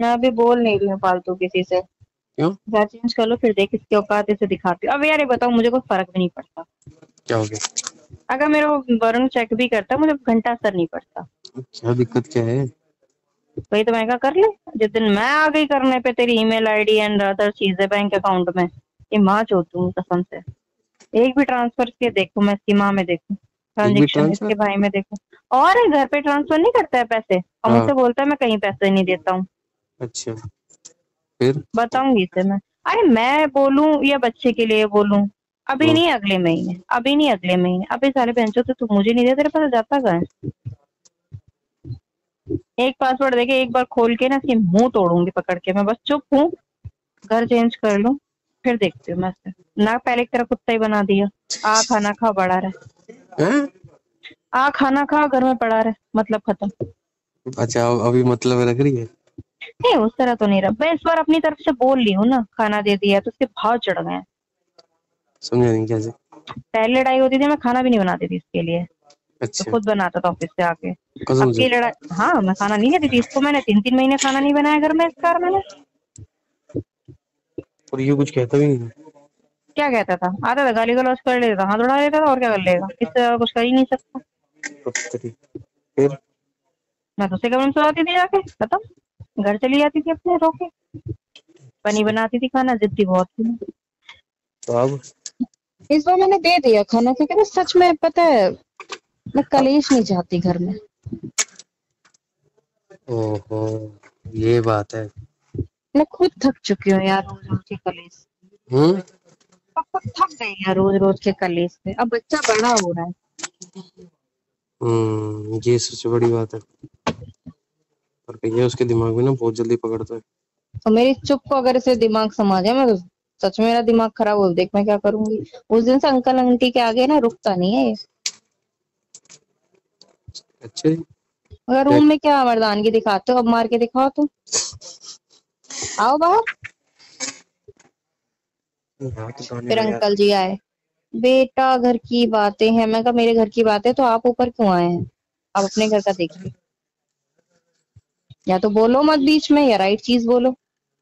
मैं अभी बोल नहीं रही हूँ फालतू किसी से। क्यों? चेंज कर लो फिर देख इसके औकात इसे दिखाती हूँ। अब यार ये बताओ मुझे कोई फ़र्क भी नहीं पड़ता। क्या हो गया? अगर मेरा वरुण चेक भी करता मुझे घंटा असर नहीं पड़ता। क्या दिक्कत क्या है? वही तो मैं कहा कर ले। जिस दिन मैं आ गई करने पे तेरी ईमेल आईडी एंड अदर चीज़ें बैंक अकाउंट में ये माँ चोतू हूँ कसम से। एक भी ट्रांसफ़र के देखो मैं इसकी माँ में देखूँ। ट्रांजेक्शन? इसके भाई में देखूँ। और घर पे ट्रांसफ़र नहीं करता है पैसे। और हाँ। मुझसे बोलता है मैं कहीं पैसे नहीं देता हूँ। अच्छा। फिर? बताऊँगी इसे मैं। अरे मैं बोलूँ या बच्चे के लिए बोलूँ? अभी हाँ। नहीं अगले महीने। अभी नहीं अगले महीने। अभी सारे बेंचो तो तू मुझे नहीं दे तेरे पास जाता कहाँ एक पासवर्ड देके एक बार खोल के ना इसके मुँह तोड़ूँगी पकड़ के। मैं बस चुप हूँ घर चेंज कर लूँ फिर देखती हूँ मैं ना पहले की तरह कुत्ता ही बना दिया। आ खाना खा बड़ा रहे। आ खाना खा घर में पड़ा रहे। मतलब खत्म। अच्छा अभी मतलब रख रही है? नहीं उस तरह तो नहीं रहा। मैं इस बार अपनी तरफ़ से बोल ली हूँ ना खाना दे दिया तो उसके भाव चढ़ गए समझा नहीं कैसे पहले लड़ाई होती थी मैं खाना भी नहीं बनाती थी इसके लिए। अच्छा। तो खुद बनाता था ऑफ़िस से आके। अब की लड़ाई हाँ मैं खाना नहीं देती थी इसको मैंने। तीन तीन महीने खाना नहीं बनाया घर में इस कार मैंने और ये कुछ कहता भी नहीं क्या कहता था? आता था गाली गलौज कर लेता हाथ उड़ा लेता था और क्या कर लेगा? इससे कुछ कर ही नहीं सकता। फिर? मैं तो उसे कमरे में सोती थी जाके खत्म। घर चली जाती थी अपने रोके। पनी बनाती थी खाना जिद्दी बहुत। थी तो अब? इस बार मैंने दे दिया खाना क्योंकि ना सच में पता है मैं कलेश नहीं चाहती घर में। ओहो ये बात है। मैं खुद थक चुकी हूँ यार रोज रोज के कलेश। हम्म? अब खुद थक गई यार रोज रोज के कलेश से। अब बच्चा बड़ा हो रहा है। हम्म ये सबसे बड़ी बात है। पर भैया उसके दिमाग में ना बहुत जल्दी पकड़ता है। और मेरी चुप को अगर इसे दिमाग समा जाए मैं तो सच में मेरा दिमाग खराब हो देख मैं क्या करूँगी। उस दिन से अंकल आंटी के आगे ना रुकता नहीं है ये। अच्छा अगर रूम में क्या मर्दानगी दिखाते हो अब मार के दिखाओ तुम। आओ बाहर। तो फिर अंकल जी आए। बेटा घर की बातें हैं। मैं कहा मेरे घर की बातें तो आप ऊपर क्यों आए हैं? आप अपने घर का देखिए या तो बोलो मत बीच में या राइट चीज़ बोलो।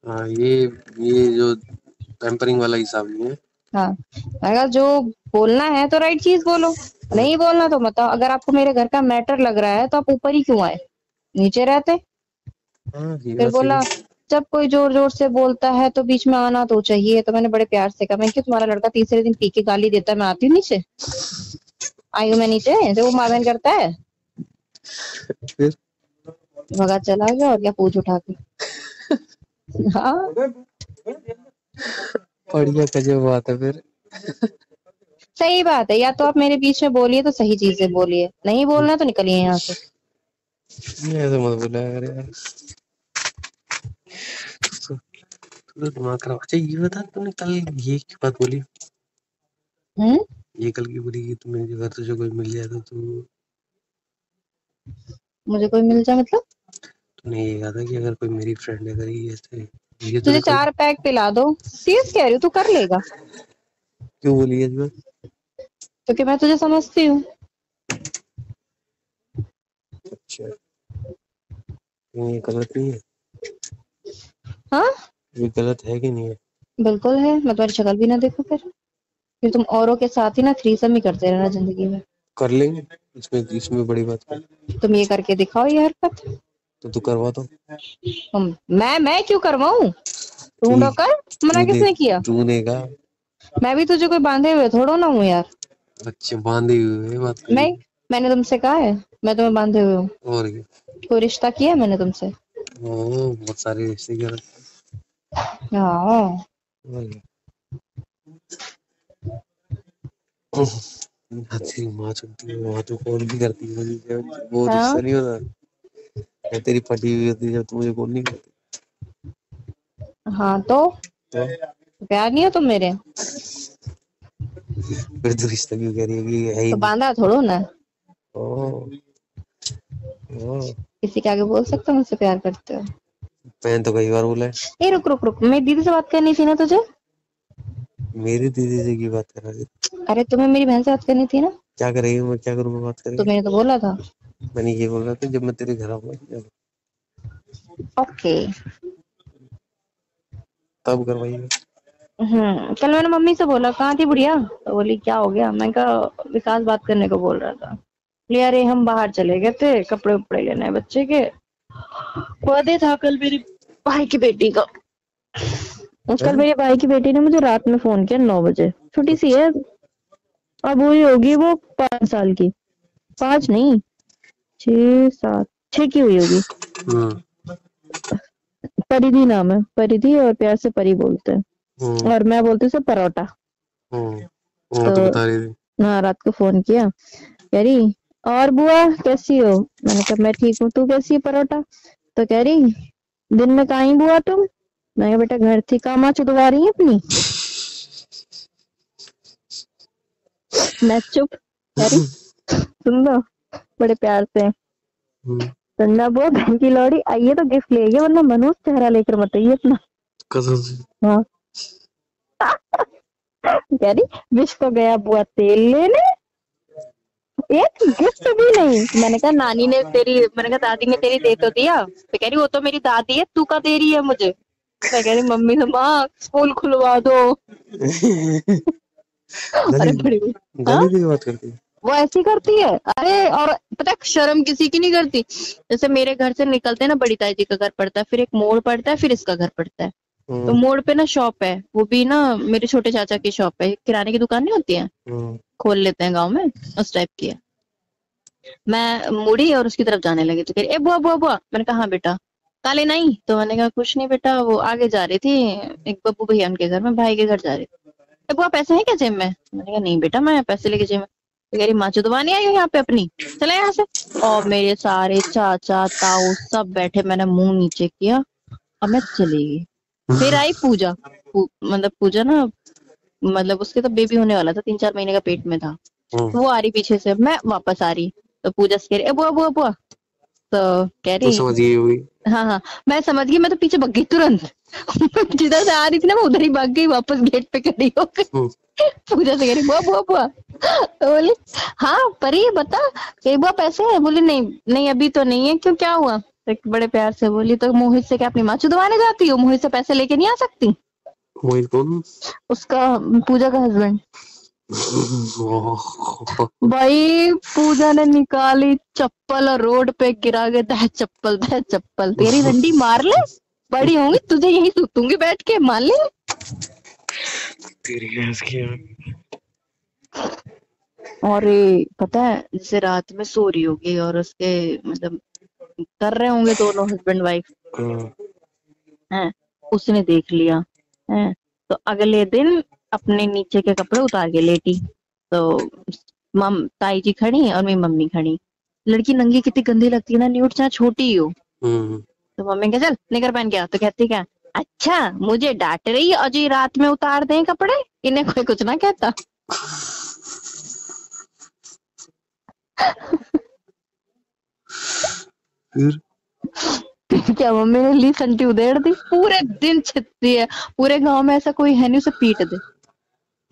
हाँ ये ये जो टेम्परिंग वाला हिसाब नहीं है। हाँ कहा जो बोलना है तो राइट चीज़ बोलो। नहीं बोलना तो बताओ अगर आपको मेरे घर का मैटर लग रहा है तो आप ऊपर ही क्यों आए? नीचे रहते। हाँ फिर बोला जब कोई ज़ोर ज़ोर से बोलता है तो बीच में आना तो चाहिए तो मैंने बड़े प्यार से कहा मैं कि तुम्हारा लड़का तीसरे दिन पी के गाली देता है मैं आती हूँ नीचे? आई हूँ मैं नीचे जो वो मारन करता है? भगा चला गया और क्या पूछ उठा के? हाँ। बढ़िया गजब बात है फिर। सही बात है या तो आप मेरे बीच में बोलिए तो सही चीज़ बोलिए। नहीं बोलना तो निकलिए यहाँ से। ऐसे मत बोला यार। यार तो- दिमाग खराब। अच्छा ये बता तूने कल ये क्या बात बोली? हम्म? ये कल की बोली कि तुम्हें तुझे कोई मिल जाए तो मुझे कोई मिल जाए मतलब? तूने ये कहा था कि अगर कोई मेरी फ्रेंड है अगर ये ऐसे ये तुझे तूने चार पैक पिला दो। सीरियस कह रही हूँ तू कर लेगा। क्यों बोली है इसमें क्योंकि मैं तुझे समझती हूँ। अच्छा। ये गलत नहीं है। हाँ? ये गलत है कि नहीं है? बिल्कुल है। मैं तुम्हारी शक्ल भी ना देखूँ फिर। फिर तुम औरों के साथ ही ना थ्रीसम ही करते रहना ज़िंदगी में। कर लेंगे। इसमें इसमें बड़ी बात तुम ये करके दिखाओ ये हरकत। तो तू करवा दो तुम मैं मैं क्यों करवाऊं? ढूंढो कर मना किसने किया? तूने कहा। मैं भी तुझे कोई बांधे हुए थोड़ो ना हूँ यार। अच्छे बांधे हुए बात करी। नहीं मैंने तुमसे कहा है मैं तुम्हें बांधे हुए हूँ। और क्या? कोई रिश्ता किया है मैंने तुमसे? ओ, बहुत सारे रिश्ते कर हाँ। माँ चुनती है वहाँ तो कॉल भी करती है। वो। रिश्ता नहीं होता। मैं तेरी फटी हुई होती जब तू मुझे कॉल नहीं करती हाँ तो? तो? प्यार नहीं हो तुम मेरे? फिर तो रिश्ता क्यों कह रही है कि है ही तो बांधा थोड़ो ना। ओ ओ। किसी के आगे बोल सकते हो मुझसे प्यार करते हो? मैंने तो कई बार बोला है। ए रुक रुक रुक मेरी दीदी से बात करनी थी ना तुझे? मेरी दीदी से की बात कर रहा अरे तुम्हें मेरी बहन से बात करनी थी ना? क्या करेगी मैं क्या करूँगा बात तो मैंने तो बोला था। मैंने ये बोल रहा था जब मैं तेरे घर आऊँगा ओके। तब करवाइए। हम्म कल मैंने मम्मी से बोला कहाँ थी बुढ़िया? तो बोली क्या हो गया? मैं कहा विकास बात करने को बोल रहा था। बोली अरे हम बाहर चले गए थे कपड़े उपड़े लेने बच्चे के। बर्थडे था कल मेरी भाई की बेटी का। कल मेरे भाई की बेटी ने मुझे रात में फ़ोन किया नौ बजे। छोटी सी है। अब हुई होगी वो पाँच साल की। पाँच नहीं छह सात छह की हुई होगी। हम्म परिधि नाम है परिधि और प्यार से परी बोलते हैं। हम्म और मैं बोलती हूँ परोटा। हम्म तो तो- हाँ रात को फ़ोन किया। कह रही और बुआ कैसी हो? मैंने कहा मैं ठीक हूँ तू कैसी है परोटा? तो कह रही दिन में कहा बुआ तुम? मैं कहा बेटा घर थी कामा चुदवा रही है अपनी? मैं चुप कह रही सुन लो बड़े प्यार से। हम्म, संजना बुआ बहन की लौड़ी आइए तो गिफ्ट ले आइए वरना मनोज चेहरा लेकर मत आइए अपना। कसम से। हाँ। कह रही विश तो गया बुआ तेल लेने? एक गिफ्ट भी नहीं। मैंने कहा नानी ने तेरी मैंने कहा दादी ने तेरी दे तो दिया। तो कह रही वो तो मेरी दादी है तू का दे रही है मुझे? मैं कह रही मम्मी से माँ स्कूल खुलवा दो। अरे बड़ी गली की बात करती है। वो ऐसी करती है? अरे और पता है शर्म किसी की नहीं करती। जैसे मेरे घर से निकलते हैं ना बड़ी ताई जी का घर पड़ता है फिर एक मोड़ पड़ता है फिर इसका घर पड़ता है। तो हम्म, मोड़ पे ना शॉप है वो भी ना मेरे छोटे चाचा की शॉप है। किराने की दुकान नहीं होती है? हम्म, खोल लेते हैं गाँव में उस टाइप की है। मैं मुड़ी और उसकी तरफ़ जाने लगी तो कह रही ए बुआ बुआ बुआ। मैंने कहा हाँ बेटा। काले नहीं? तो मैंने कहा कुछ नहीं बेटा वो आगे जा रही थी एक बब्बू भैया उनके घर में भाई के घर जा रही थी। बुआ पैसे हैं क्या जेब में? मैंने कहा नहीं बेटा मैं पैसे लेके जेब में तो कह रही माँ चुदवानी आई हो यहाँ पे अपनी? चले यहाँ से। और मेरे सारे चाचा ताऊ सब बैठे मैंने मुँह नीचे किया। और मैं चली गई। फिर आई पूजा। पू, मतलब पूजा ना मतलब उसके तो बेबी होने वाला था तीन चार महीने का पेट में था। हम्म, वो आ रही पीछे से। मैं वापस आ रही। तो पूजा से कह रही "ए बुआ बुआ बुआ। तो कह तो रही होगी। हाँ हाँ। मैं समझ गई मैं तो पीछे भग गई तुरंत। जिधर से आ रही थी ना मैं उधर ही भाग गई वापस गेट पे खड़ी हो गई। पूजा से कह रही बुआ बुआ बुआ। तो बोली हाँ परी बता कही बुआ पैसे है? बोली नहीं नहीं अभी तो नहीं है क्यों क्या हुआ? तो एक बड़े प्यार से बोली तो मोहित से क्या अपनी माँ चुदवाने जाती हो? मोहित से पैसे लेके नहीं आ सकती? मोहित कौन? उसका पूजा का हस्बैंड। भाई पूजा ने निकाली चप्पल और रोड पे गिरा के दह चप्पल दह चप्पल। तेरी रंडी मार ले बड़ी होंगी तुझे यही सुतूँगी बैठ के मान ले। तेरी भैंस की और ये पता है जैसे रात में सो रही होगी और उसके मतलब कर रहे होंगे दोनों हस्बैंड वाइफ हाँ, हैं उसने देख लिया। हैं तो अगले दिन अपने नीचे के कपड़े उतार के लेटी। तो मम ताई जी खड़ी और मेरी मम्मी खड़ी। लड़की नंगी कितनी गंदी लगती है ना न्यूट चाहे छोटी हो। हम्म, तो मम्मी कहा चल निकर पहन गया तो कहती क्या अच्छा मुझे डांट रही है और जी रात में उतार दें कपड़े? इन्हें कोई कुछ ना कहता। फिर? क्या मम्मी ने ली संटी उधेड़ दी? पूरे दिन छिपती है। पूरे गाँव में ऐसा कोई है नहीं उसे पीट दे।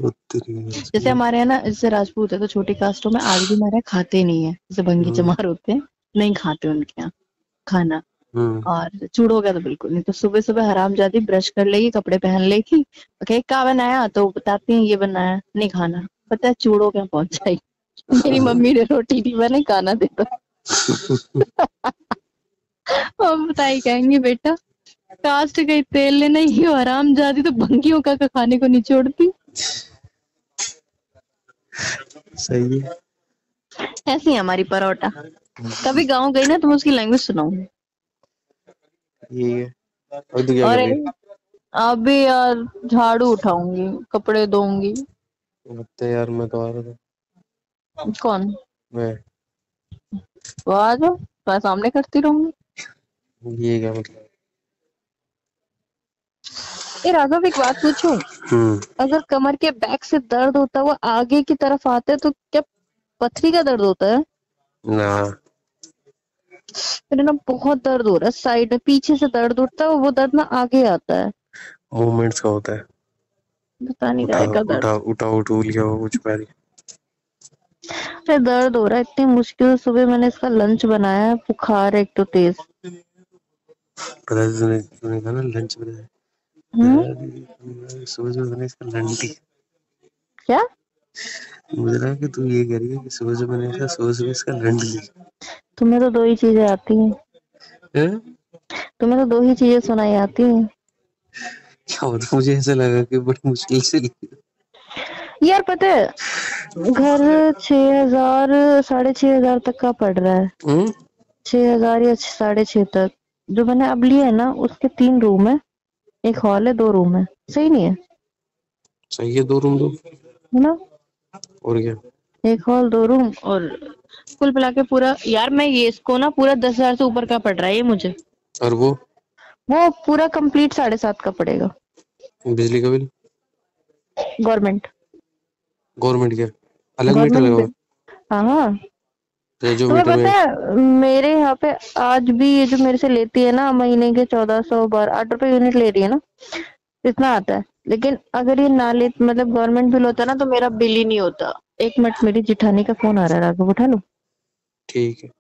जैसे हमारे यहाँ ना जैसे राजपूत है तो छोटी कास्टों में आज भी हमारे खाते नहीं है। जैसे भंगी हम्म। चमार होते हैं नहीं खाते उनके यहाँ खाना। हम्म, और चूड़ हो गया तो बिल्कुल नहीं तो सुबह सुबह हराम जाती ब्रश कर लेगी कपड़े पहन लेगी क्या बनाया? तो बताती हैं ये बनाया नहीं खाना। पता है चूड़ो क्या पहुँच जाएगी। मेरी मम्मी ने रोटी नहीं बने खाना दे दो और बताई कहेंगे बेटा कास्ट गई तेल लेने ही हराम जाती तो भंगियों का का खाने को नहीं छोड़ती? सही है। ऐसी है हमारी परोटा कभी गाँव गई ना तो मैं उसकी लैंग्वेज सुनाऊँगी। और है? अभी यार झाड़ू उठाऊँगी कपड़े धोऊँगी। यार मैं तो आ रहा था। कौन? मैं। वो आ जाओ मैं सामने करती रहूँगी। ये क्या मतलब? ए राघव एक बात पूछूँ? हम्म। अगर कमर के बैक से दर्द होता है वो आगे की तरफ़ आता है तो क्या पथरी का दर्द होता है? ना। मेरे ना बहुत दर्द हो रहा है साइड में पीछे से दर्द उठता है वो दर्द ना आगे आता है। मूवमेंट्स का होता है। पता नहीं उठा क्या का दर्द। उठा उठा उठू लिया हो कुछ पैर अरे दर्द हो रहा है इतनी मुश्किल से सुबह मैंने इसका लंच बनाया है बुखार है एक तो तेज। पता है तूने तूने कहा ना लंच में हम्म? सुबह सुबह इसका लंटी क्या? मुझे लगा कि तू ये कह रही है कि सुबह सुबह मैंने इसका सुबह इसका लिया तुम्हें तो दो ही चीज़ें आती हैं? तुम्हें तो दो ही चीज़ें सुनाई आती हैं। क्या मुझे ऐसा लगा कि बड़ी मुश्किल से यार पता है घर छह हज़ार साढ़े छह हज़ार तक का पड़ रहा है। हम्म? छह हज़ार या साढ़े छह तक। जो मैंने अब लिया है ना उसके तीन रूम है। एक हॉल है दो रूम है। सही नहीं है? सही है दो रूम दो। है ना? और क्या? एक हॉल दो रूम और कुल मिला के पूरा यार मैं ये इसको ना पूरा दस हज़ार से ऊपर का पड़ रहा है ये मुझे। और वो? वो पूरा कंप्लीट साढ़े सात का पड़ेगा। बिजली का बिल? गवर्नमेंट। गवर्नमेंट क्या? अलग मीटर लगा हुआ है? तो तुम्हें पता है मेरे यहाँ पे आज भी ये जो मेरे से लेती है ना महीने के चौदह सौ बार आठ रुपए यूनिट ले रही है ना इतना आता है। लेकिन अगर ये ना ले मतलब गवर्नमेंट बिल होता ना तो मेरा बिल ही नहीं होता। एक मिनट मेरी जिठानी का फ़ोन आ रहा है राघव उठा लो? ठीक है।